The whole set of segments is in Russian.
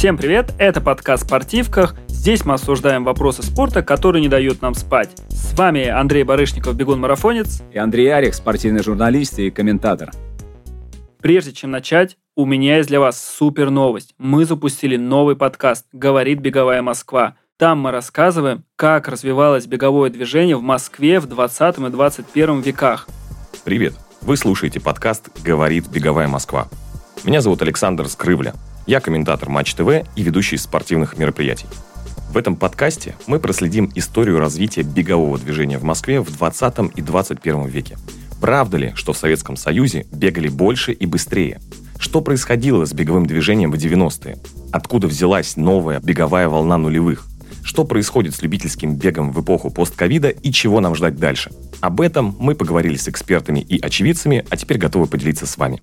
Всем привет, это подкаст «Спортивках». Здесь мы обсуждаем вопросы спорта, которые не дают нам спать. С вами Андрей Барышников, бегун-марафонец. И Андрей Арих, спортивный журналист и комментатор. Прежде чем начать, у меня есть для вас супер новость. Мы запустили новый подкаст «Говорит беговая Москва». Там мы рассказываем, как развивалось беговое движение в Москве в 20 и 21 веках. Привет! Вы слушаете подкаст «Говорит беговая Москва». Меня зовут Александр Скрывля. Я комментатор Матч ТВ и ведущий спортивных мероприятий. В этом подкасте мы проследим историю развития бегового движения в Москве в 20 и 21 веке. Правда ли, что в Советском Союзе бегали больше и быстрее? Что происходило с беговым движением в 90-е? Откуда взялась новая беговая волна нулевых? Что происходит с любительским бегом в эпоху постковида и чего нам ждать дальше? Об этом мы поговорили с экспертами и очевидцами, а теперь готовы поделиться с вами.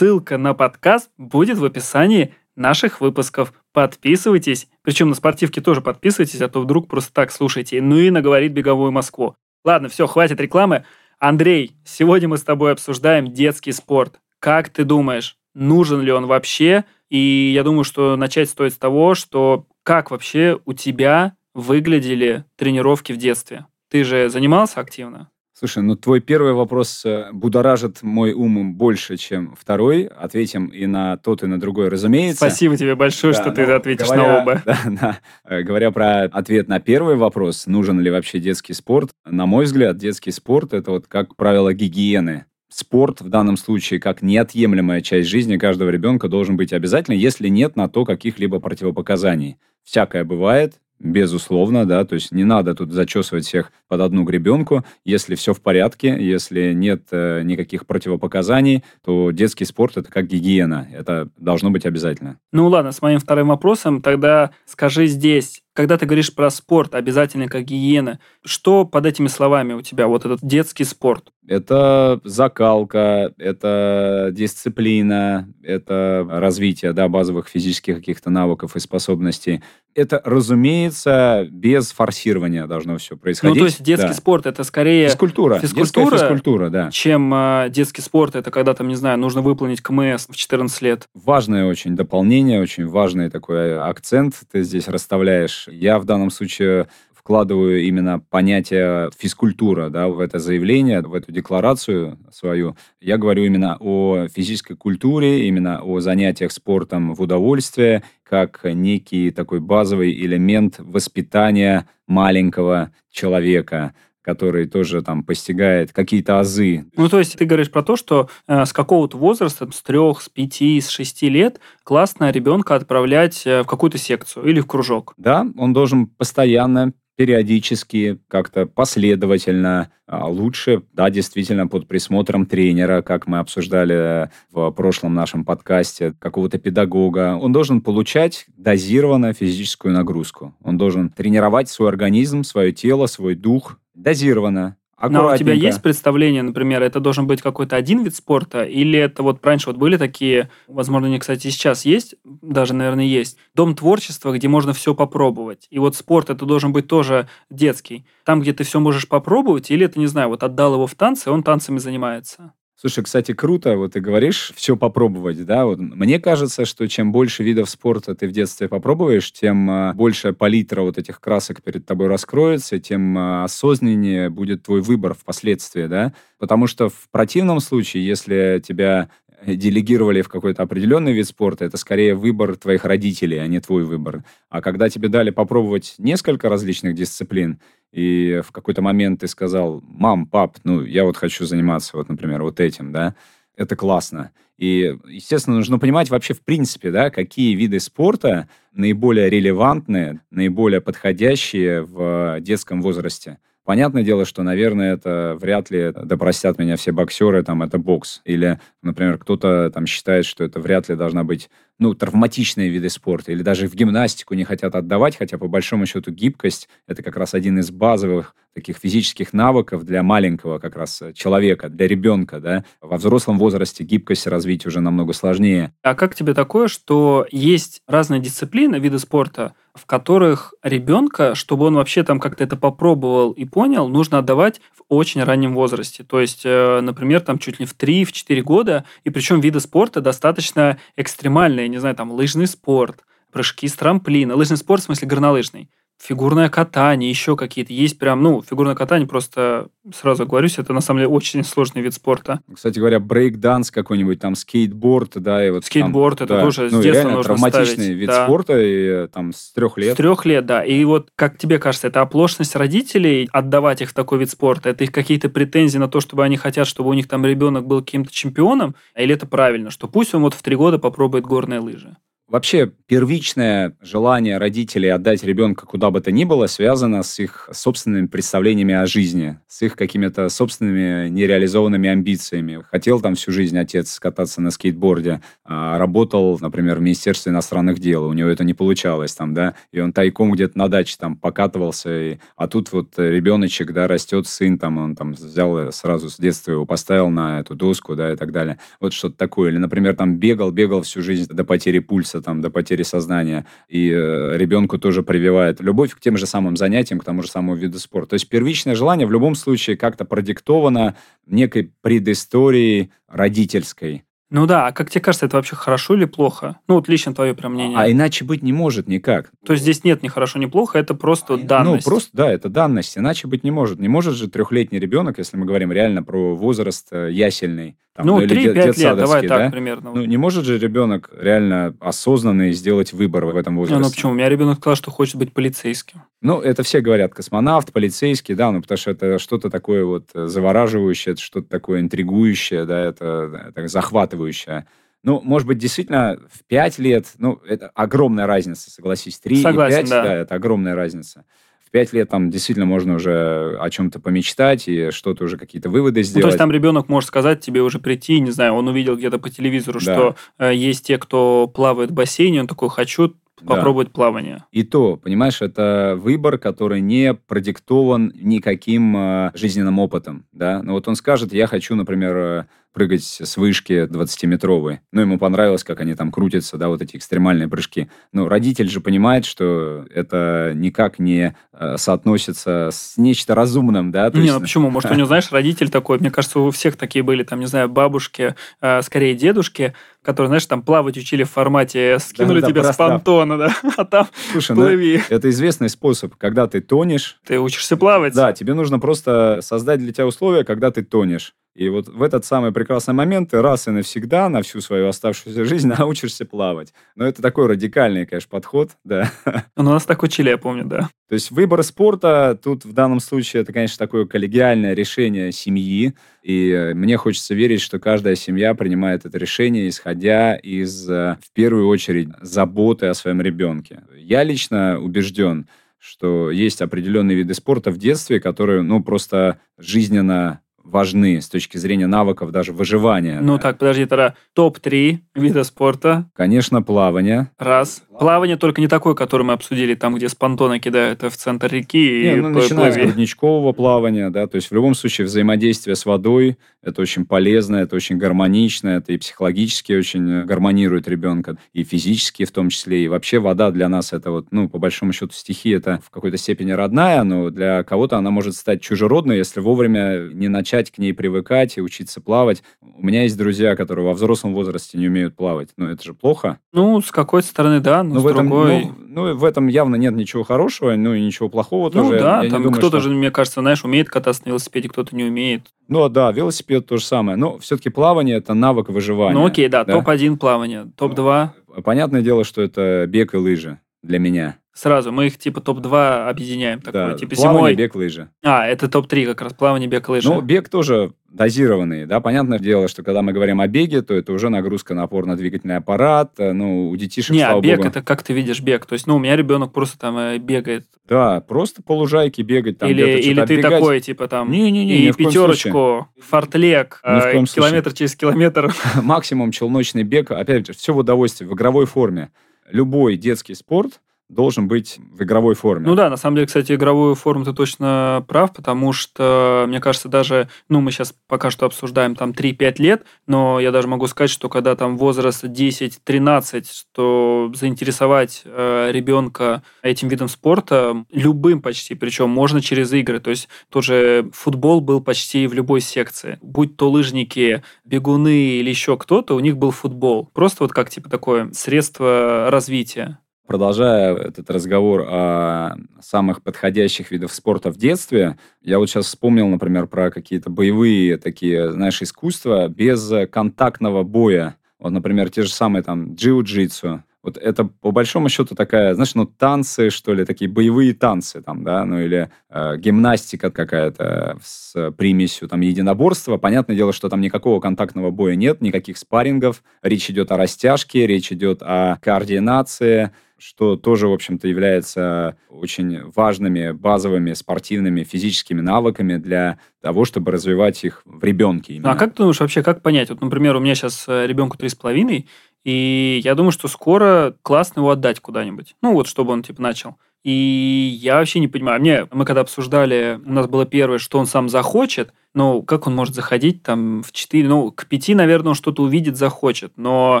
Ссылка на подкаст будет в описании наших выпусков. Подписывайтесь. Причем на спортивке тоже подписывайтесь, а то вдруг просто так слушайте. Ну и наговорит беговую Москву. Ладно, все, хватит рекламы. Андрей, сегодня мы с тобой обсуждаем детский спорт. Как ты думаешь, нужен ли он вообще? И я думаю, что начать стоит с того, что как вообще у тебя выглядели тренировки в детстве? Ты же занимался активно? Слушай, ну твой первый вопрос э, будоражит мой ум больше, чем второй. Ответим и на тот, и на другой, разумеется. Спасибо тебе большое, да, что ты ответишь говоря, на оба. Да, да. Э, говоря про ответ на первый вопрос, нужен ли вообще детский спорт, на мой взгляд, детский спорт — это вот как правило гигиены. Спорт в данном случае как неотъемлемая часть жизни каждого ребенка должен быть обязательно, если нет на то каких-либо противопоказаний. Всякое бывает, Безусловно, да, то есть не надо тут зачесывать всех под одну гребенку. Если все в порядке, если нет э, никаких противопоказаний, то детский спорт это как гигиена, это должно быть обязательно. Ну ладно, с моим вторым вопросом тогда скажи здесь, когда ты говоришь про спорт, обязательно как гигиена, что под этими словами у тебя, вот этот детский спорт? Это закалка, это дисциплина, это развитие да, базовых физических каких-то навыков и способностей. Это, разумеется, без форсирования должно все происходить. Ну, то есть детский да. спорт это скорее физкультура, физкультура, физкультура да. чем э, детский спорт это когда там, не знаю, нужно выполнить КМС в 14 лет. Важное очень дополнение, очень важный такой акцент ты здесь расставляешь. Я в данном случае вкладываю именно понятие физкультура да, в это заявление, в эту декларацию свою. Я говорю именно о физической культуре, именно о занятиях спортом в удовольствие, как некий такой базовый элемент воспитания маленького человека который тоже там постигает какие-то азы. Ну, то есть ты говоришь про то, что э, с какого-то возраста, с трех, с пяти, с шести лет классно ребенка отправлять э, в какую-то секцию или в кружок. Да, он должен постоянно периодически, как-то последовательно, а лучше, да, действительно, под присмотром тренера, как мы обсуждали в прошлом нашем подкасте, какого-то педагога. Он должен получать дозированно физическую нагрузку. Он должен тренировать свой организм, свое тело, свой дух дозированно. Но у тебя есть представление, например, это должен быть какой-то один вид спорта, или это вот раньше вот были такие, возможно, они, кстати, сейчас есть, даже, наверное, есть, дом творчества, где можно все попробовать. И вот спорт это должен быть тоже детский. Там, где ты все можешь попробовать, или это, не знаю, вот отдал его в танцы, он танцами занимается. Слушай, кстати, круто, вот ты говоришь, все попробовать, да, вот мне кажется, что чем больше видов спорта ты в детстве попробуешь, тем а, больше палитра вот этих красок перед тобой раскроется, тем а, осознаннее будет твой выбор впоследствии, да, потому что в противном случае, если тебя делегировали в какой-то определенный вид спорта, это скорее выбор твоих родителей, а не твой выбор. А когда тебе дали попробовать несколько различных дисциплин, и в какой-то момент ты сказал, мам, пап, ну, я вот хочу заниматься, вот, например, вот этим, да, это классно. И, естественно, нужно понимать вообще в принципе, да, какие виды спорта наиболее релевантные, наиболее подходящие в детском возрасте. Понятное дело, что, наверное, это вряд ли, да простят меня все боксеры, там, это бокс. Или, например, кто-то там считает, что это вряд ли должна быть, ну, травматичные виды спорта. Или даже в гимнастику не хотят отдавать, хотя, по большому счету, гибкость — это как раз один из базовых таких физических навыков для маленького как раз человека, для ребенка, да. Во взрослом возрасте гибкость развить уже намного сложнее. А как тебе такое, что есть разные дисциплины, виды спорта, в которых ребенка, чтобы он вообще там как-то это попробовал и понял, нужно отдавать в очень раннем возрасте. То есть, э, например, там чуть ли в 3-4 года, и причем виды спорта достаточно экстремальные, не знаю, там лыжный спорт, прыжки с трамплина, лыжный спорт в смысле горнолыжный фигурное катание, еще какие-то. Есть прям, ну, фигурное катание, просто сразу оговорюсь, это на самом деле очень сложный вид спорта. Кстати говоря, брейк-данс какой-нибудь, там скейтборд, да, и вот Скейтборд, там, это да, тоже ну, с детства нужно травматичный ставить. вид да. спорта, и э, там с трех лет. С трех лет, да. И вот, как тебе кажется, это оплошность родителей отдавать их в такой вид спорта? Это их какие-то претензии на то, чтобы они хотят, чтобы у них там ребенок был каким-то чемпионом? Или это правильно, что пусть он вот в три года попробует горные лыжи? Вообще, первичное желание родителей отдать ребенка куда бы то ни было связано с их собственными представлениями о жизни, с их какими-то собственными нереализованными амбициями. Хотел там всю жизнь отец кататься на скейтборде, а работал, например, в Министерстве иностранных дел, у него это не получалось там, да, и он тайком где-то на даче там покатывался, и... а тут вот ребеночек, да, растет сын, там, он там взял сразу с детства его поставил на эту доску, да, и так далее. Вот что-то такое. Или, например, там бегал, бегал всю жизнь до потери пульса, там, до потери сознания. И э, ребенку тоже прививает любовь к тем же самым занятиям, к тому же самому виду спорта. То есть первичное желание в любом случае как-то продиктовано некой предысторией родительской. Ну да, а как тебе кажется, это вообще хорошо или плохо? Ну вот лично твое прям мнение. А иначе быть не может никак. То есть здесь нет ни хорошо, ни плохо, это просто данность. Ну, просто, да, это данность. Иначе быть не может. Не может же трехлетний ребенок, если мы говорим реально про возраст э, ясельный, там, ну, ну, или 3-5 дет- лет, давай детсадовский, так да? примерно. Ну, не может же ребенок реально осознанный сделать выбор в этом Не, возрасте. ну почему? У меня ребенок сказал, что хочет быть полицейским. Ну, это все говорят, космонавт, полицейский, да, ну, потому что это что-то такое вот завораживающее, это что-то такое интригующее, да, это, это захватывающее. Ну, может быть, действительно, в 5 лет, ну, это огромная разница, согласись, 3 Согласен, и 5, да. это огромная разница. В 5 лет там действительно можно уже о чем-то помечтать и что-то уже какие-то выводы Ну, то сделать. есть там ребенок может сказать тебе уже прийти, не знаю, он увидел где-то по телевизору, Да. что э, есть те, кто плавает в бассейне, он такой, хочу Да. попробовать плавание. И то, понимаешь, это выбор, который не продиктован никаким э, жизненным опытом, да. Ну вот он скажет, я хочу, например, э, прыгать с вышки 20-метровой. Ну, ему понравилось, как они там крутятся, да, вот эти экстремальные прыжки. Но родитель же понимает, что это никак не э, соотносится с нечто разумным, да. то не, есть- ну почему? Может, у него, знаешь, родитель такой, мне кажется, у всех такие были, там, не знаю, бабушки, э, скорее дедушки, которые, знаешь, там плавать учили в формате скинули Да-да-да, тебя с просто- понтона, да, а там Слушай, ну, плыви. это известный способ, когда ты тонешь, Ты учишься плавать. Да, тебе нужно просто создать для тебя условия, когда ты тонешь. И вот в этот самый прекрасный момент ты раз и навсегда на всю свою оставшуюся жизнь научишься плавать. Но это такой радикальный, конечно, подход, да. Ну, нас так учили, я помню, да. То есть выбор спорта тут в данном случае это, конечно, такое коллегиальное решение семьи. И э, мне хочется верить, что каждая семья принимает это решение, исходя из, э, в первую очередь, заботы о своем ребенке. Я лично убежден, что есть определенные виды спорта в детстве, которые, ну, просто жизненно важны с точки зрения навыков даже выживания. Ну так, подожди, тогда топ-3 вида спорта. Конечно, плавание. Раз. Плавание только не такое, которое мы обсудили, там, где с понтона кидают в центр реки Не, и ну, начиная с грудничкового плавания, да, то есть в любом случае взаимодействие с водой, это очень полезно, это очень гармонично, это и психологически очень э, гармонирует ребенка, и физически в том числе, и вообще вода для нас это вот, ну, по большому счету стихия, это в какой-то степени родная, но для кого-то она может стать чужеродной, если вовремя не начать к ней привыкать и учиться плавать. У меня есть друзья, которые во взрослом возрасте не умеют плавать, ну, это же плохо. Ну, с какой-то стороны, да, но Ну, с в этом, другой... ну, ну, в этом явно нет ничего хорошего, ну, и ничего плохого Ну, тоже. да, Я там кто-то что- же, мне кажется, знаешь, умеет кататься на велосипеде, кто-то не умеет. Ну да, велосипед то же самое. Но все-таки плавание это навык выживания. Ну, окей, да, топ-1 плавание, топ-2 Понятное дело, что это бег и лыжи для меня. Сразу. Мы их типа топ-2 объединяем. Такой, да, типа плавание, зимой... бег, лыжи. А, это топ-3 как раз, плавание, бег, лыжи. Ну, бег тоже дозированный, да, понятное дело, что когда мы говорим о беге, то это уже нагрузка на опорно-двигательный аппарат, э, ну, у детишек, не, слава а бег богу. это как ты видишь бег? То есть, ну, у меня ребенок просто там э, бегает. Да, просто по лужайке бегать, там или или ты оббегать. такой, типа там... Не-не-не, и ни в коем пятерочку, фортлег, Ни в э, случае. километр через километр. максимум челночный бег, опять же, все в удовольствие, в игровой форме. Любой детский спорт должен быть в игровой форме. Ну да, на самом деле, кстати, игровую форму ты точно прав, потому что, мне кажется, даже, ну, мы сейчас пока что обсуждаем там 3-5 лет, но я даже могу сказать, что когда там возраст 10-13, что заинтересовать э, ребенка этим видом спорта, любым почти, причем можно через игры, то есть тоже футбол был почти в любой секции. Будь то лыжники, бегуны или еще кто-то, у них был футбол. Просто вот как типа такое средство развития. Продолжая этот разговор о самых подходящих видах спорта в детстве, я вот сейчас вспомнил, например, про какие-то боевые такие, знаешь, искусства без контактного боя. Вот, например, те же самые там джиу-джитсу, вот это по большому счету такая, знаешь, ну танцы, что ли, такие боевые танцы там, да, ну или э, гимнастика какая-то с примесью там единоборства. Понятное дело, что там никакого контактного боя нет, никаких спаррингов. Речь идет о растяжке, речь идет о координации, что тоже, в общем-то, является очень важными базовыми спортивными физическими навыками для того, чтобы развивать их в ребенке. Именно. А как ты думаешь вообще, как понять? Вот, например, у меня сейчас э, ребенку три с половиной, и я думаю, что скоро классно его отдать куда-нибудь. Ну, вот, чтобы он, типа, начал. И я вообще не понимаю. Мне, мы когда обсуждали, у нас было первое, что он сам захочет, но как он может заходить там в 4, ну, к 5, наверное, он что-то увидит, захочет. Но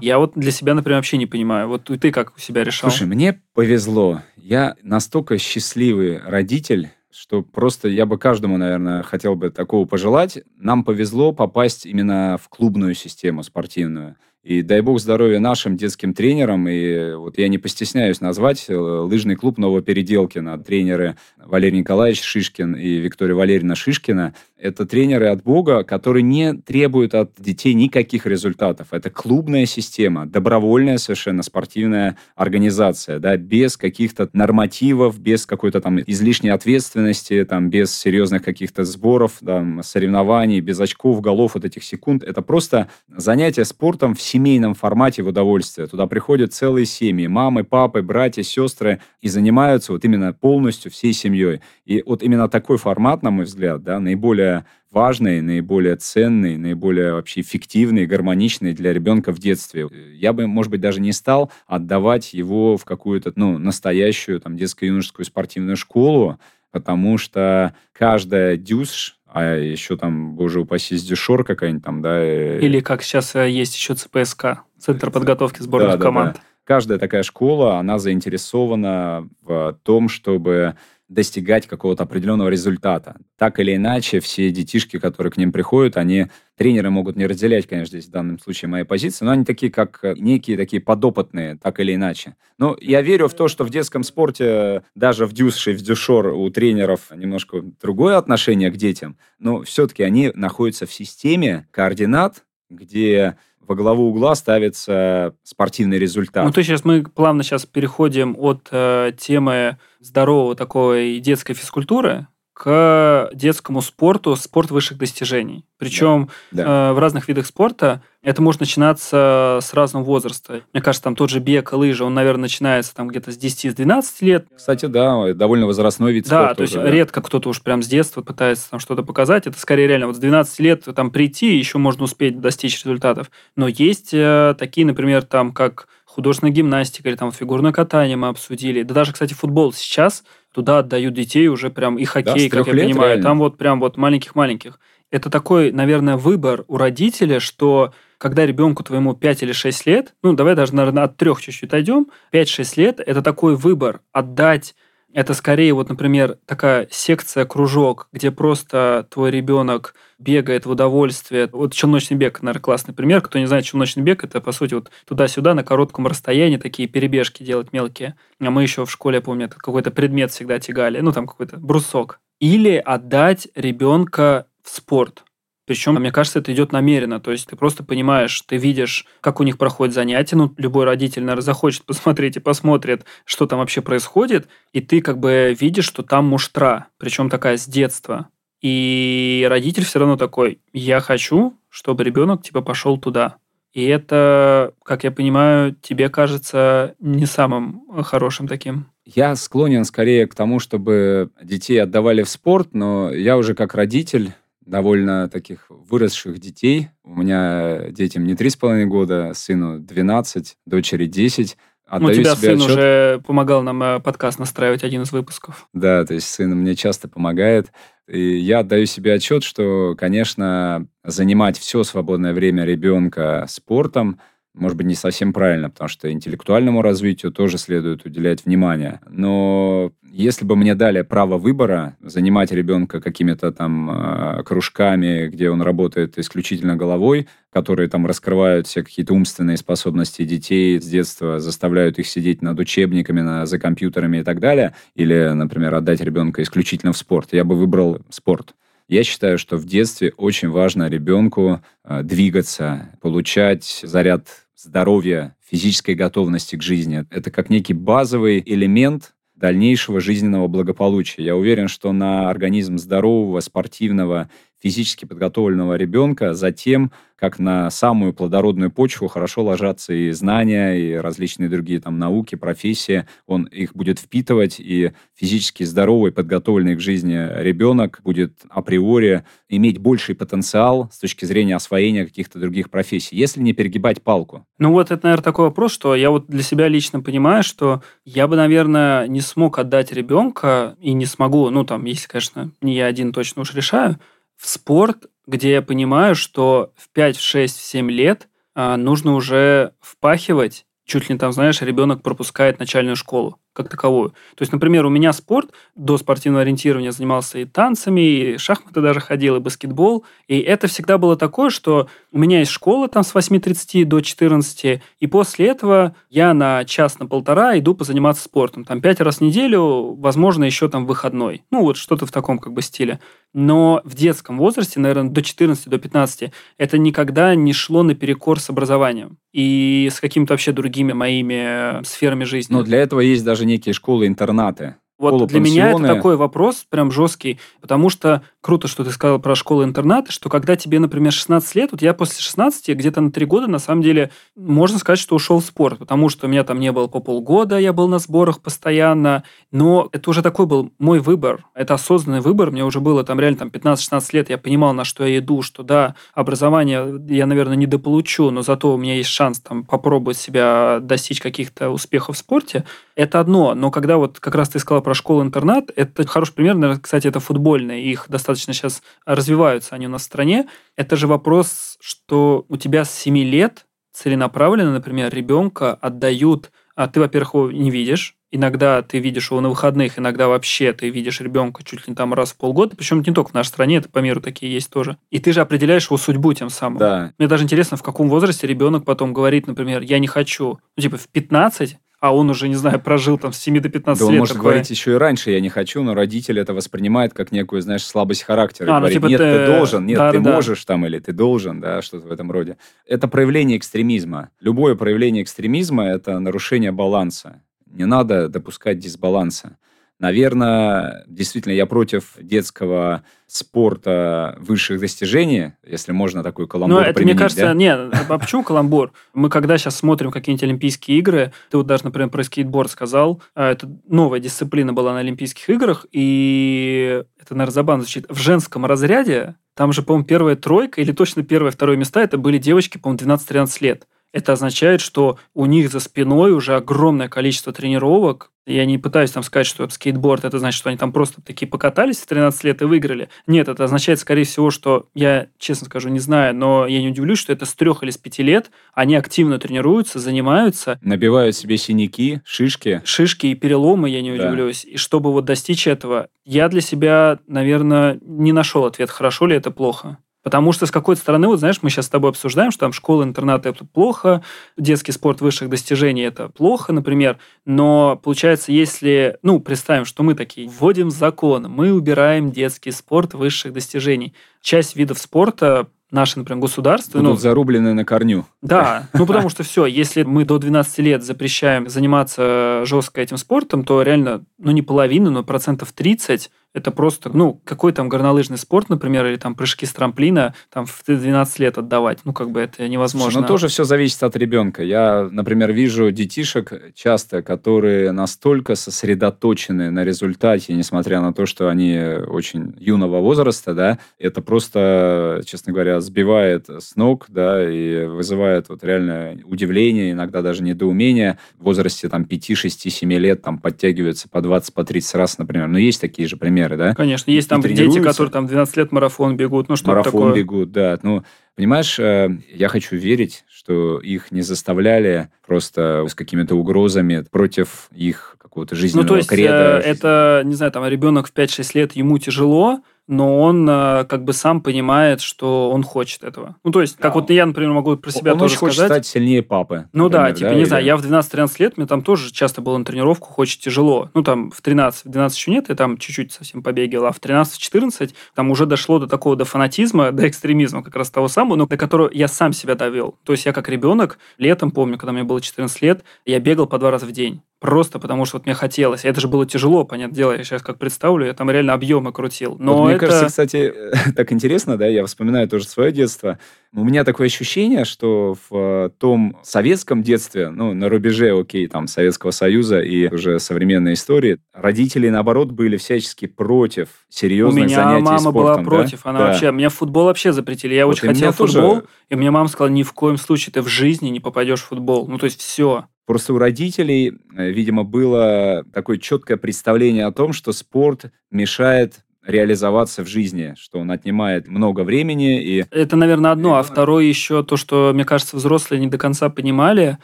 я вот для себя, например, вообще не понимаю. Вот ты как у себя решал? Слушай, мне повезло. Я настолько счастливый родитель, что просто я бы каждому, наверное, хотел бы такого пожелать. Нам повезло попасть именно в клубную систему спортивную. И дай бог здоровья нашим детским тренерам. И вот я не постесняюсь назвать э, лыжный клуб Новопеределкина. Тренеры Валерий Николаевич Шишкин и Виктория Валерьевна Шишкина это тренеры от Бога, которые не требуют от детей никаких результатов. Это клубная система, добровольная совершенно спортивная организация, да, без каких-то нормативов, без какой-то там излишней ответственности, там, без серьезных каких-то сборов, там, соревнований, без очков, голов, вот этих секунд. Это просто занятие спортом в семейном формате в удовольствие. Туда приходят целые семьи, мамы, папы, братья, сестры, и занимаются вот именно полностью всей семьей. И вот именно такой формат, на мой взгляд, да, наиболее важный, наиболее ценный, наиболее вообще эффективный, гармоничный для ребенка в детстве. Я бы, может быть, даже не стал отдавать его в какую-то, ну, настоящую там детско-юношескую спортивную школу, потому что каждая дюсш, а еще там, боже упаси, дюшор какая-нибудь там, да. Э, Или как сейчас э, есть еще ЦПСК, Центр подготовки сборных да, команд. Да, да. Каждая такая школа, она заинтересована в том, чтобы достигать какого-то определенного результата. Так или иначе, все детишки, которые к ним приходят, они, тренеры могут не разделять, конечно, здесь в данном случае моей позиции, но они такие, как некие такие подопытные, так или иначе. Но я верю в то, что в детском спорте, даже в дюсше, в дюшор у тренеров немножко другое отношение к детям, но все-таки они находятся в системе координат, где во главу угла ставится спортивный результат. Ну, то есть сейчас мы плавно сейчас переходим от э, темы здорового такой детской физкультуры к детскому спорту, спорт высших достижений. Причем да, да. Э, в разных видах спорта это может начинаться с разного возраста. Мне кажется, там тот же бег, лыжи, он, наверное, начинается там где-то с 10-12 лет. Кстати, да, довольно возрастной вид да, спорта. то есть уже, редко кто-то уж прям с детства пытается там что-то показать. Это скорее реально вот с 12 лет там прийти, еще можно успеть достичь результатов. Но есть э, такие, например, там как художественная гимнастика или там фигурное катание мы обсудили. Да даже, кстати, футбол сейчас туда отдают детей уже прям и хоккей, да, как я лет, понимаю. Реально. Там вот прям вот маленьких-маленьких. Это такой, наверное, выбор у родителя, что когда ребенку твоему 5 или 6 лет, ну, давай даже, наверное, от 3 чуть-чуть отойдем, 5-6 лет, это такой выбор отдать это скорее, вот, например, такая секция, кружок, где просто твой ребенок бегает в удовольствие. Вот челночный бег, наверное, классный пример. Кто не знает, челночный бег, это, по сути, вот туда-сюда на коротком расстоянии такие перебежки делать мелкие. А мы еще в школе, я помню, какой-то предмет всегда тягали, ну, там какой-то брусок. Или отдать ребенка в спорт. Причем, мне кажется, это идет намеренно. То есть ты просто понимаешь, ты видишь, как у них проходят занятия. Ну, любой родитель, наверное, захочет посмотреть и посмотрит, что там вообще происходит. И ты как бы видишь, что там муштра. Причем такая с детства. И родитель все равно такой, я хочу, чтобы ребенок типа пошел туда. И это, как я понимаю, тебе кажется не самым хорошим таким. Я склонен скорее к тому, чтобы детей отдавали в спорт, но я уже как родитель довольно таких выросших детей. У меня детям не три с половиной года, сыну 12, дочери 10. отдаю ну, у тебя себе сын отчет. уже помогал нам э, подкаст настраивать один из выпусков. Да, то есть сын мне часто помогает. И я отдаю себе отчет, что, конечно, занимать все свободное время ребенка спортом – может быть, не совсем правильно, потому что интеллектуальному развитию тоже следует уделять внимание. Но если бы мне дали право выбора занимать ребенка какими-то там э, кружками, где он работает исключительно головой, которые там раскрывают все какие-то умственные способности детей с детства, заставляют их сидеть над учебниками, на, за компьютерами и так далее, или, например, отдать ребенка исключительно в спорт, я бы выбрал спорт. Я считаю, что в детстве очень важно ребенку э, двигаться, получать заряд здоровья, физической готовности к жизни. Это как некий базовый элемент дальнейшего жизненного благополучия. Я уверен, что на организм здорового, спортивного, физически подготовленного ребенка затем как на самую плодородную почву хорошо ложатся и знания, и различные другие там науки, профессии. Он их будет впитывать, и физически здоровый, подготовленный к жизни ребенок будет априори иметь больший потенциал с точки зрения освоения каких-то других профессий, если не перегибать палку. Ну вот это, наверное, такой вопрос, что я вот для себя лично понимаю, что я бы, наверное, не смог отдать ребенка и не смогу, ну там, если, конечно, не я один точно уж решаю, в спорт где я понимаю, что в 5, в 6, в 7 лет а, нужно уже впахивать, чуть ли не там, знаешь, ребенок пропускает начальную школу как таковую. То есть, например, у меня спорт до спортивного ориентирования занимался и танцами, и шахматы даже ходил, и баскетбол. И это всегда было такое, что у меня есть школа там с 8.30 до 14, и после этого я на час, на полтора иду позаниматься спортом. Там пять раз в неделю, возможно, еще там выходной. Ну, вот что-то в таком как бы стиле. Но в детском возрасте, наверное, до 14, до 15, это никогда не шло наперекор с образованием и с какими-то вообще другими моими сферами жизни. Но для этого есть даже некие школы-интернаты. Вот для меня это такой вопрос прям жесткий, потому что круто, что ты сказал про школы-интернаты, что когда тебе, например, 16 лет, вот я после 16 где-то на 3 года, на самом деле, можно сказать, что ушел в спорт, потому что у меня там не было по полгода, я был на сборах постоянно, но это уже такой был мой выбор, это осознанный выбор, мне уже было там реально там 15-16 лет, я понимал, на что я иду, что да, образование я, наверное, не дополучу, но зато у меня есть шанс там попробовать себя достичь каких-то успехов в спорте, это одно, но когда вот как раз ты сказал про школу-интернат, это хороший пример, наверное, кстати, это футбольные, их достаточно сейчас развиваются они у нас в стране. Это же вопрос, что у тебя с 7 лет целенаправленно, например, ребенка отдают, а ты, во-первых, его не видишь, Иногда ты видишь его на выходных, иногда вообще ты видишь ребенка чуть ли там раз в полгода. Причем не только в нашей стране, это по миру такие есть тоже. И ты же определяешь его судьбу тем самым. Да. Мне даже интересно, в каком возрасте ребенок потом говорит, например, я не хочу. Ну, типа в 15 а он уже, не знаю, прожил там с 7 до 15 да лет. он может такое... говорить еще и раньше, я не хочу, но родитель это воспринимает как некую, знаешь, слабость характера. А, ну, говорит, типа нет, ты... ты должен, нет, да, ты да. можешь там, или ты должен, да, что-то в этом роде. Это проявление экстремизма. Любое проявление экстремизма – это нарушение баланса. Не надо допускать дисбаланса. Наверное, действительно, я против детского спорта высших достижений, если можно такой каламбур Ну, это, мне кажется, да? не, а почему каламбур? Мы когда сейчас смотрим какие-нибудь Олимпийские игры, ты вот даже, например, про скейтборд сказал, а, это новая дисциплина была на Олимпийских играх, и это, наверное, забавно звучит, в женском разряде, там же, по-моему, первая тройка или точно первое, второе места, это были девочки, по-моему, 12-13 лет. Это означает, что у них за спиной уже огромное количество тренировок. Я не пытаюсь там сказать, что скейтборд это значит, что они там просто такие покатались в 13 лет и выиграли. Нет, это означает, скорее всего, что я, честно скажу, не знаю, но я не удивлюсь, что это с трех или с пяти лет они активно тренируются, занимаются. Набивают себе синяки, шишки. Шишки и переломы, я не Да. удивлюсь. И чтобы вот достичь этого, я для себя, наверное, не нашел ответ, хорошо ли это плохо. Потому что с какой-то стороны, вот знаешь, мы сейчас с тобой обсуждаем, что там школа, интернат это плохо, детский спорт высших достижений это плохо, например. Но получается, если, ну, представим, что мы такие, вводим закон, мы убираем детский спорт высших достижений. Часть видов спорта наше, например, государство, Будут ну, зарублены на корню. да, ну потому что все, если мы до 12 лет запрещаем заниматься жестко этим спортом, то реально, ну не половина, но процентов 30 Это просто, ну, какой там горнолыжный спорт, например, или там прыжки с трамплина, там в 12 лет отдавать. Ну, как бы это невозможно. Слушай, ну, тоже все зависит от ребенка. Я, например, вижу детишек часто, которые настолько сосредоточены на результате, несмотря на то, что они очень юного возраста, да, это просто, честно говоря, сбивает с ног, да, и вызывает вот реально удивление, иногда даже недоумение. В возрасте там 5, 6, 7 лет там подтягиваются по 20, по 30 раз, например. Но есть такие же примеры, да? Конечно, есть там дети, которые там 12 лет марафон бегут, ну что Марафон такое. бегут, да. Ну, понимаешь, э, я хочу верить, что их не заставляли просто с какими-то угрозами против их какого-то жизненного Ну, то есть, креда. э, это, не знаю, там, ребенок в 5-6 лет, ему тяжело, но он э, как бы сам понимает, что он хочет этого. Ну, то есть, как Да. вот я, например, могу про себя Он тоже очень хочет сказать. стать сильнее папы. Ну да, например, типа, не или- знаю, я в 12-13 лет, мне там тоже часто было на тренировку, очень тяжело. Ну, там в 13, в 12 еще нет, я там чуть-чуть совсем побегал, а в 13-14 там уже дошло до такого, до фанатизма, до экстремизма как раз того самого, но до которого я сам себя довел. То есть я как ребенок, летом, помню, когда мне было 14 лет, я бегал по два раза в день. Просто потому, что вот мне хотелось. И это же было тяжело, понятное дело. Я сейчас как представлю, я там реально объемы крутил. Но Вот мне это... кажется, кстати, так интересно, да, я вспоминаю тоже свое детство. У меня такое ощущение, что в э, том советском детстве, ну, на рубеже, окей, там, Советского Союза и уже современной истории, родители, наоборот, были всячески против У серьезных меня занятий мама спортом. была да? против. Она Да. вообще... Меня футбол вообще запретили. Я Вот очень меня хотел тоже- футбол, и мне мама сказала, ни в коем случае ты в жизни не попадешь в футбол. Ну, то есть все. Просто у родителей, э, видимо, было такое четкое представление о том, что спорт мешает реализоваться в жизни, что он отнимает много времени и Это, наверное, одно. А второе еще то, что, мне кажется, взрослые не до конца понимали.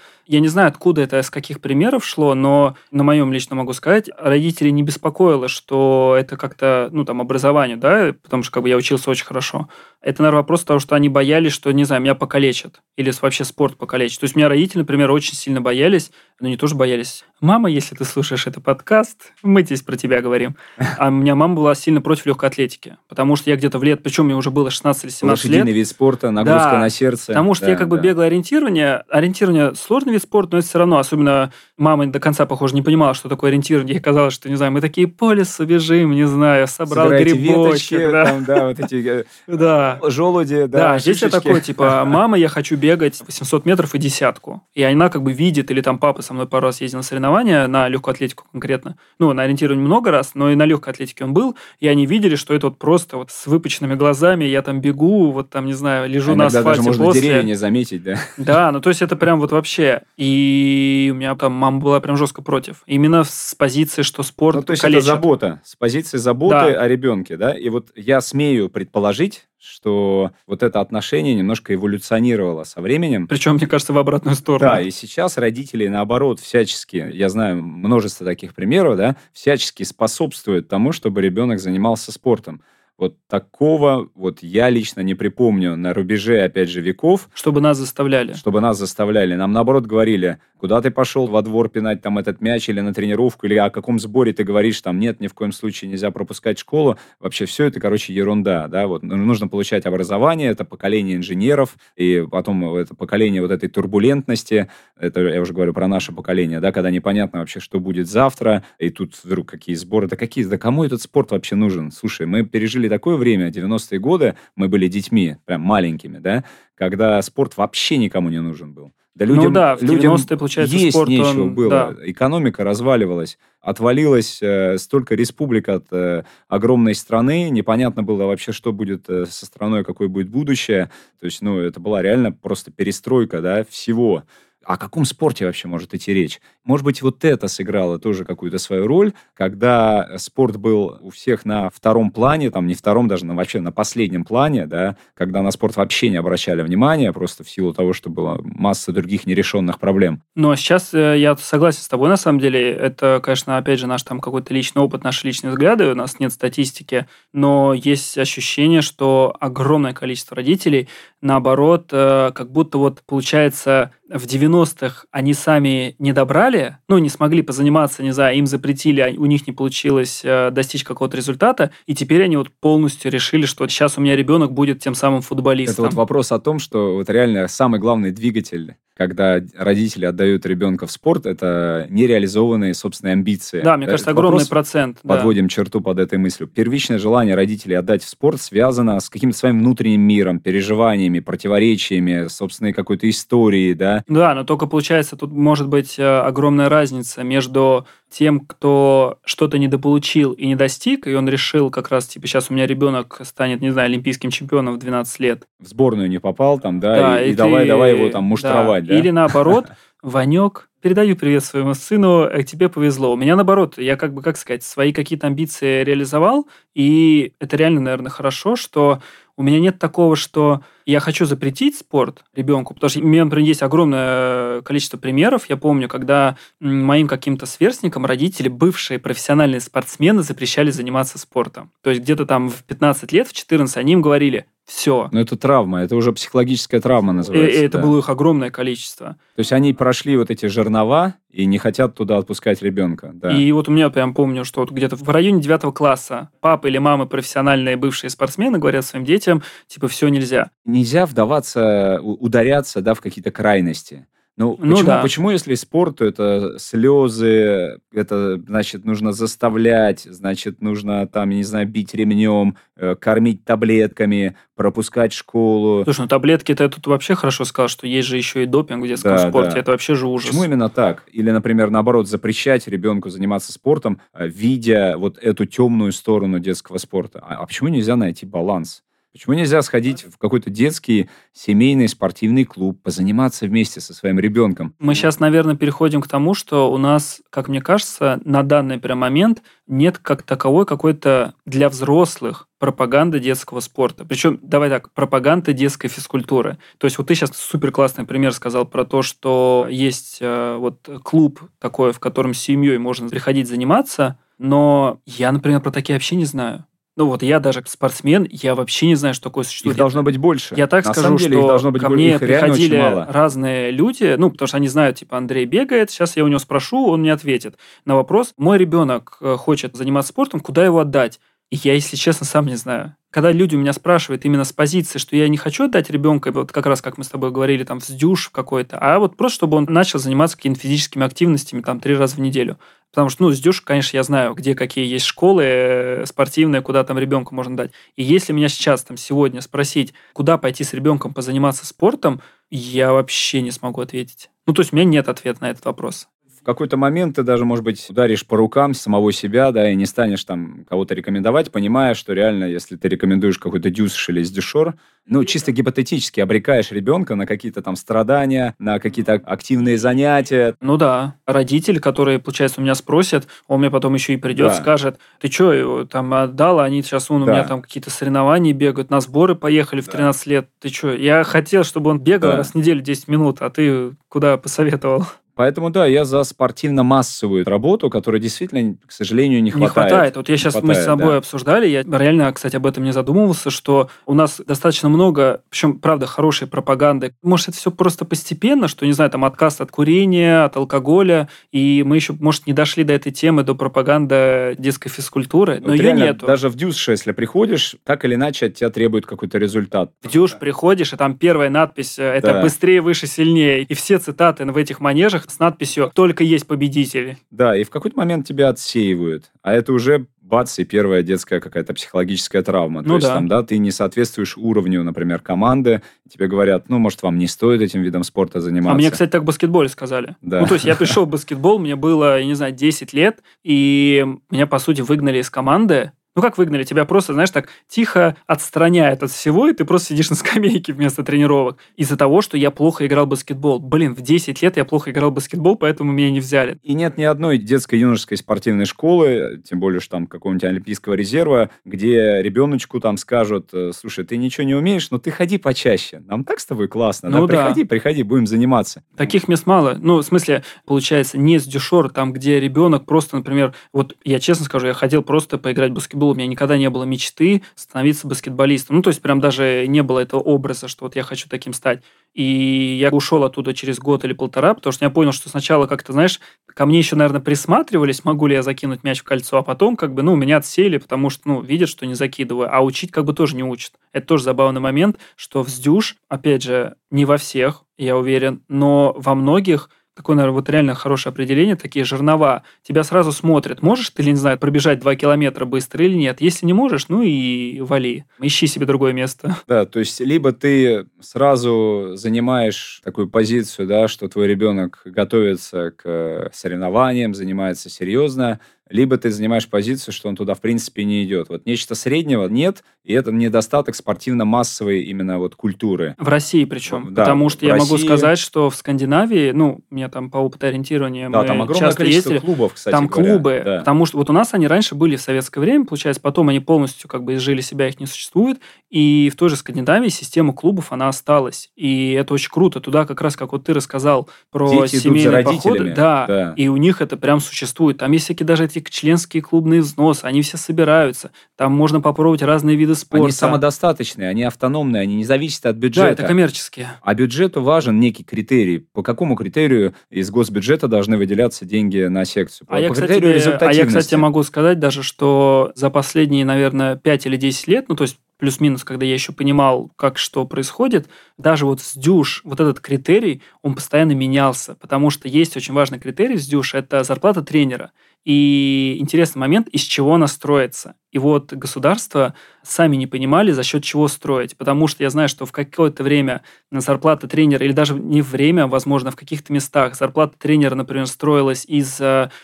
Я не знаю, откуда это, с каких примеров шло, но на моем лично могу сказать, родителей не беспокоило, что это как-то, ну, там, образование, да, потому что, как бы, я учился очень хорошо. Это, наверное, вопрос того, что они боялись, что, не знаю, меня покалечат. Или вообще спорт покалечит. То есть, у меня родители, например, очень сильно боялись, но не тоже боялись. Мама, если ты слушаешь этот подкаст, мы здесь про тебя говорим. А у меня мама была сильно против легкой атлетики. Потому что я где-то в лет, причем мне уже было 16 или 17 лет, лошадиный вид спорта, нагрузка Да, на сердце. Потому что Да, я как бы да. бегал ориентирование. Ориентирование сложный вид спорта, но это все равно. Особенно мама до конца, похоже, не понимала, что такое ориентирование. Ей казалось, что, не знаю, мы такие по лесу бежим, не знаю, собрал Собираете грибочек. веточки, да. там, да, вот эти э, Да. желуди, Да, да, здесь я такой, типа, мама, я хочу бегать 800 метров и десятку. И она как бы видит, или там папа со мной пару раз ездил на соревнования, на легкую атлетику конкретно. Ну, на ориентирование много раз, но и на легкой атлетике он был. И они видели, что это вот просто вот с выпученными глазами, я там бегу, вот там, не знаю, лежу А на асфальте даже можно после. деревья не заметить, да. Да, ну то есть это прям вот вообще. И у меня там мама была прям жестко против. Именно с позиции, что спорт Ну, то есть калечит. это забота, с позиции заботы Да. о ребенке, да. И вот я смею предположить, что вот это отношение немножко эволюционировало со временем. Причем, мне кажется, в обратную сторону. Да, и сейчас родители, наоборот, всячески, я знаю множество таких примеров, да, всячески способствуют тому, чтобы ребенок занимался спортом. Вот такого вот я лично не припомню на рубеже, опять же, веков, Чтобы нас заставляли. чтобы нас заставляли. Нам, наоборот, говорили, куда ты пошел во двор пинать там этот мяч или на тренировку, или о каком сборе ты говоришь, там, нет, ни в коем случае нельзя пропускать школу. Вообще все это, короче, ерунда, да, вот. Ну, Нужно получать образование, это поколение инженеров, и потом это поколение вот этой турбулентности, это я уже говорю про наше поколение, да, когда непонятно вообще, что будет завтра, и тут вдруг какие сборы, да какие, да кому этот спорт вообще нужен? Слушай, мы пережили такое время, 90-е годы, мы были детьми, прям маленькими, да, когда спорт вообще никому не нужен был. Да людям, ну да, в людям 90-е, получается, есть спорт, нечего он- было. да. Экономика разваливалась. Отвалилось э, столько республик от э, огромной страны. Непонятно было вообще, что будет э, со страной, какое будет будущее. То есть, ну, это была реально просто перестройка, да, всего. О каком спорте вообще может идти речь? Может быть, вот это сыграло тоже какую-то свою роль, когда спорт был у всех на втором плане, там не втором даже, но вообще на последнем плане, да, когда на спорт вообще не обращали внимания, просто в силу того, что была масса других нерешенных проблем. Но сейчас э, я согласен с тобой, на самом деле. Это, конечно, опять же, наш там какой-то личный опыт, наши личные взгляды, у нас нет статистики, но есть ощущение, что огромное количество родителей, наоборот, э, как будто вот получается в 90-х они сами не добрали, ну, не смогли позаниматься, не знаю, им запретили, а у них не получилось э, достичь какого-то результата, и теперь они вот полностью решили, что сейчас у меня ребенок будет тем самым Это футболистом. вот вопрос о том, что вот реально самый главный двигатель когда родители отдают ребенка в спорт, это нереализованные собственные амбиции. Да, мне кажется, огромный вопрос, процент. да. Подводим черту под этой мыслью. Первичное желание родителей отдать в спорт связано с каким-то своим внутренним миром, переживаниями, противоречиями, собственной какой-то историей, да? Да, но только получается, тут может быть э, огромная разница между тем, кто что-то недополучил и не достиг, и он решил как раз, типа, сейчас у меня ребенок станет, не знаю, олимпийским чемпионом в 12 лет. В сборную не попал там, да, Да, и, и ты- давай, давай его там муштровать, да? Или наоборот, Ванек, передаю привет своему сыну, э, тебе повезло. У меня наоборот, я как бы, как сказать, свои какие-то амбиции реализовал, и это реально, наверное, хорошо, что у меня нет такого, что я хочу запретить спорт ребенку, потому что у меня, например, есть огромное количество примеров. Я помню, когда моим каким-то сверстникам родители, бывшие профессиональные спортсмены, запрещали заниматься спортом. То есть где-то там в 15 лет, в 14 они им говорили, все. Но это травма, это уже психологическая травма И, называется. и это да. было их огромное количество. То есть они прошли вот эти жернова и не хотят туда отпускать ребенка. Да. И вот у меня прям помню, что вот где-то в районе девятого класса папа или мама профессиональные бывшие спортсмены говорят своим детям, типа, все нельзя. Нельзя вдаваться, ударяться да, в какие-то крайности. Ну, Ну почему, да. почему, если спорт, то это слезы, это, значит, нужно заставлять, значит, нужно там, я не знаю, бить ремнем, э, кормить таблетками, пропускать школу. Слушай, ну таблетки-то я тут вообще хорошо сказал, что есть же еще и допинг в детском Да, спорте. да. Это вообще же ужас. Почему именно так? Или, например, наоборот, запрещать ребенку заниматься спортом, э, видя вот эту темную сторону детского спорта? А, а почему нельзя найти баланс? Почему нельзя сходить в какой-то детский семейный спортивный клуб, позаниматься вместе со своим ребенком? Мы сейчас, наверное, переходим к тому, что у нас, как мне кажется, на данный прям момент нет как таковой какой-то для взрослых пропаганды детского спорта. Причем, давай так, пропаганда детской физкультуры. То есть вот ты сейчас супер классный пример сказал про то, что есть э, вот клуб такой, в котором с семьей можно приходить заниматься, но я, например, про такие вообще не знаю. Ну вот я даже спортсмен, я вообще не знаю, что такое существует. Их должно быть больше. Я так На скажу, деле, что должно быть ко мне приходили разные люди, ну, потому что они знают, типа, Андрей бегает, сейчас я у него спрошу, он мне ответит на вопрос, мой ребенок э, хочет заниматься спортом, куда его отдать? И я, если честно, сам не знаю. Когда люди у меня спрашивают именно с позиции, что я не хочу отдать ребенка, вот как раз, как мы с тобой говорили, там, в сдюж какой-то, а вот просто, чтобы он начал заниматься какими-то физическими активностями, там, три раза в неделю. Потому что, ну, сдюж, конечно, я знаю, где какие есть школы э, спортивные, куда там ребенку можно дать. И если меня сейчас, там, сегодня спросить, куда пойти с ребенком позаниматься спортом, я вообще не смогу ответить. Ну, то есть у меня нет ответа на этот вопрос. Какой-то момент ты даже, может быть, ударишь по рукам самого себя, да, и не станешь там кого-то рекомендовать, понимая, что реально, если ты рекомендуешь какой-то дюсш или дюшор, ну, чисто гипотетически обрекаешь ребенка на какие-то там страдания, на какие-то активные занятия. Ну да, родитель, который, получается, у меня спросит, он мне потом еще и придет, Да. скажет, ты что, там отдал, они сейчас, он у Да. меня там какие-то соревнования бегают, на сборы поехали в Да. 13 лет, ты что, я хотел, чтобы он бегал Да. раз в неделю 10 минут, а ты куда посоветовал? Поэтому, да, я за спортивно-массовую работу, которой действительно, к сожалению, не Не хватает. хватает. Вот я сейчас, мы с хватает, собой да. обсуждали, я реально, кстати, об этом не задумывался, что у нас достаточно много, причем, правда, хорошей пропаганды. Может, это все просто постепенно, что, не знаю, там отказ от курения, от алкоголя, и мы еще, может, не дошли до этой темы, до пропаганды детской физкультуры, но Вот ее реально, нету. Даже в дюсше, если приходишь, так или иначе от тебя требует какой-то результат. В дюш приходишь, и там первая надпись э, это Да. быстрее, выше, сильнее. И все цитаты в этих манежах с надписью «Только есть победители». Да, и в какой-то момент тебя отсеивают. А это уже бац, и первая детская какая-то психологическая травма. Ну То есть да. там, да, ты не соответствуешь уровню, например, команды, тебе говорят, ну, может, вам не стоит этим видом спорта заниматься. А мне, кстати, так в баскетболе сказали. Да. Ну, то есть я пришел в баскетбол, мне было, я не знаю, 10 лет, и меня, по сути, выгнали из команды. Ну, как выгнали? Тебя просто, знаешь, так тихо отстраняют от всего, и ты просто сидишь на скамейке вместо тренировок. Из-за того, что я плохо играл в баскетбол. Блин, в 10 лет я плохо играл в баскетбол, поэтому меня не взяли. И нет ни одной детской юношеской спортивной школы, тем более что там какого-нибудь олимпийского резерва, где ребеночку там скажут, э, слушай, ты ничего не умеешь, но ты ходи почаще. Нам так с тобой классно. Ну да, да. приходи, приходи, будем заниматься. Таких мест мало. Ну, в смысле, получается, не с дюшор, там, где ребенок просто, например, вот я честно скажу, я хотел просто поиграть в баскетбол было, у меня никогда не было мечты становиться баскетболистом. Ну, то есть прям даже не было этого образа, что вот я хочу таким стать. И я ушел оттуда через год или полтора, потому что я понял, что сначала как-то, знаешь, ко мне еще, наверное, присматривались, могу ли я закинуть мяч в кольцо, а потом как бы, ну, меня отсели, потому что, ну, видят, что не закидываю, а учить как бы тоже не учат. Это тоже забавный момент, что вздюж, опять же, не во всех, я уверен, но во многих – такое, наверное, вот реально хорошее определение, такие жернова. Тебя сразу смотрят, можешь ты, не знаю, пробежать 2 километра быстро или нет. Если не можешь, ну и вали. Ищи себе другое место. Да, то есть либо ты сразу занимаешь такую позицию, да, что твой ребенок готовится к соревнованиям, занимается серьезно, либо ты занимаешь позицию, что он туда в принципе не идет. Вот нечто среднего нет, и это недостаток спортивно-массовой именно вот культуры. В России причем. Да, потому что я России... могу сказать, что в Скандинавии, ну, у меня там по опыту ориентирования да, мы там огромное часто количество ездили, клубов, кстати Там говоря. клубы, да. потому что вот у нас они раньше были в советское время, получается, потом они полностью как бы изжили себя, их не существует, и в той же Скандинавии система клубов, она осталась. И это очень круто. Туда как раз, как вот ты рассказал про Дети семейные походы, да, да, и у них это прям существует. Там есть всякие даже эти членские клубные взносы, они все собираются. Там можно попробовать разные виды спорта. Они самодостаточные, они автономные, они не зависят от бюджета. Да, это коммерческие. А бюджету важен некий критерий. По какому критерию из госбюджета должны выделяться деньги на секцию? По, а, по я, кстати, а я, кстати, могу сказать даже, что за последние, наверное, 5 или 10 лет, ну, то есть плюс-минус, когда я еще понимал, как что происходит, даже вот с дюш, вот этот критерий, он постоянно менялся, потому что есть очень важный критерий с дюш, это зарплата тренера. И интересный момент, из чего она строится. И вот государство сами не понимали, за счет чего строить. Потому что я знаю, что в какое-то время зарплата тренера, или даже не время, возможно, в каких-то местах, зарплата тренера, например, строилась из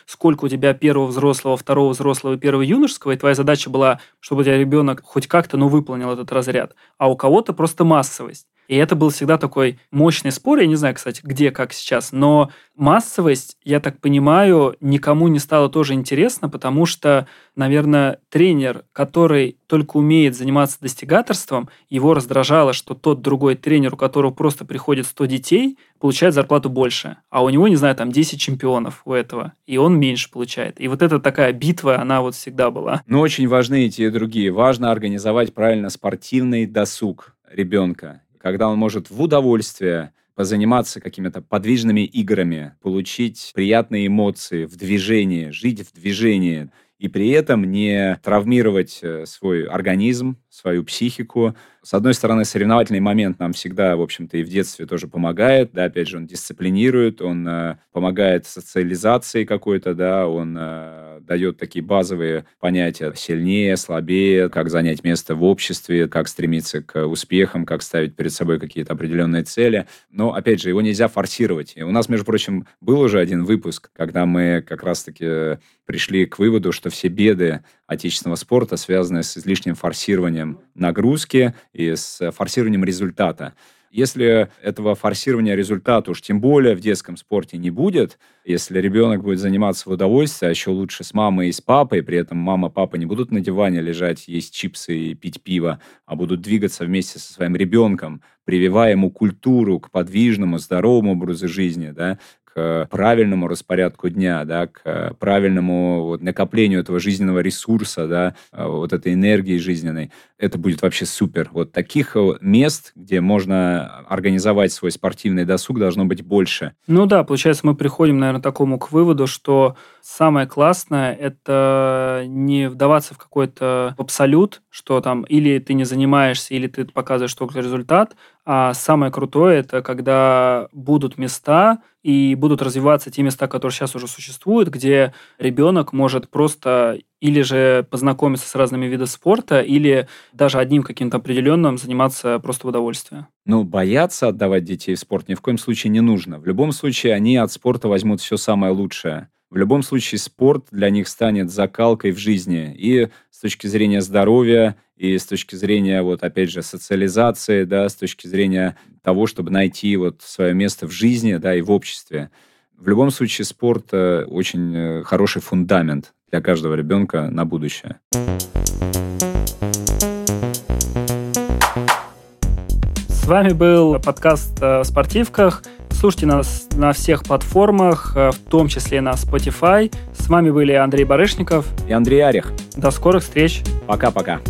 сколько у тебя первого взрослого, второго взрослого и первого юношеского, и твоя задача была, чтобы у тебя ребенок хоть как-то, но выполнил этот разряд. А у кого-то просто массовость. И это был всегда такой мощный спор. Я не знаю, кстати, где, как сейчас. Но массовость, я так понимаю, никому не стало тоже интересно, потому что, наверное, тренер, который только умеет заниматься достигаторством, его раздражало, что тот другой тренер, у которого просто приходит 100 детей, получает зарплату больше. А у него, не знаю, там 10 чемпионов у этого. И он меньше получает. И вот эта такая битва, она вот всегда была. Но очень важны и те, и другие. Важно организовать правильно спортивный досуг ребенка когда он может в удовольствие позаниматься какими-то подвижными играми, получить приятные эмоции в движении, жить в движении, и при этом не травмировать э, свой организм, свою психику. С одной стороны, соревновательный момент нам всегда, в общем-то, и в детстве тоже помогает, да, опять же, он дисциплинирует, он э, помогает социализации какой-то, да, он э, дает такие базовые понятия сильнее, слабее, как занять место в обществе, как стремиться к успехам, как ставить перед собой какие-то определенные цели. Но, опять же, его нельзя форсировать. И у нас, между прочим, был уже один выпуск, когда мы как раз-таки пришли к выводу, что все беды отечественного спорта связаны с излишним форсированием нагрузки и с форсированием результата. Если этого форсирования результата уж тем более в детском спорте не будет, если ребенок будет заниматься в удовольствие, а еще лучше с мамой и с папой, при этом мама, папа не будут на диване лежать, есть чипсы и пить пиво, а будут двигаться вместе со своим ребенком, прививая ему культуру к подвижному, здоровому образу жизни, да, к правильному распорядку дня, да, к правильному вот, накоплению этого жизненного ресурса, да, а, вот этой энергии жизненной, это будет вообще супер. Вот таких э, мест, где можно организовать свой спортивный досуг, должно быть больше. Ну да, получается, мы приходим, наверное, к такому к выводу, что самое классное – это не вдаваться в какой-то абсолют, что там или ты не занимаешься, или ты показываешь только результат, а самое крутое – это когда будут места и будут развиваться те места, которые сейчас уже существуют, где ребенок может просто или же познакомиться с разными видами спорта, или даже одним каким-то определенным заниматься просто в удовольствие. Ну, бояться отдавать детей в спорт ни в коем случае не нужно. В любом случае, они от спорта возьмут все самое лучшее. В любом случае, спорт для них станет закалкой в жизни. И с точки зрения здоровья, и с точки зрения, вот опять же, социализации, да, с точки зрения того, чтобы найти вот свое место в жизни, да, и в обществе. В любом случае, спорт э, очень э, хороший фундамент для каждого ребенка на будущее. С вами был подкаст о спортивках. Слушайте нас на всех платформах, э, в том числе на Spotify. С вами были Андрей Барышников и Андрей Орех. До скорых встреч. Пока-пока.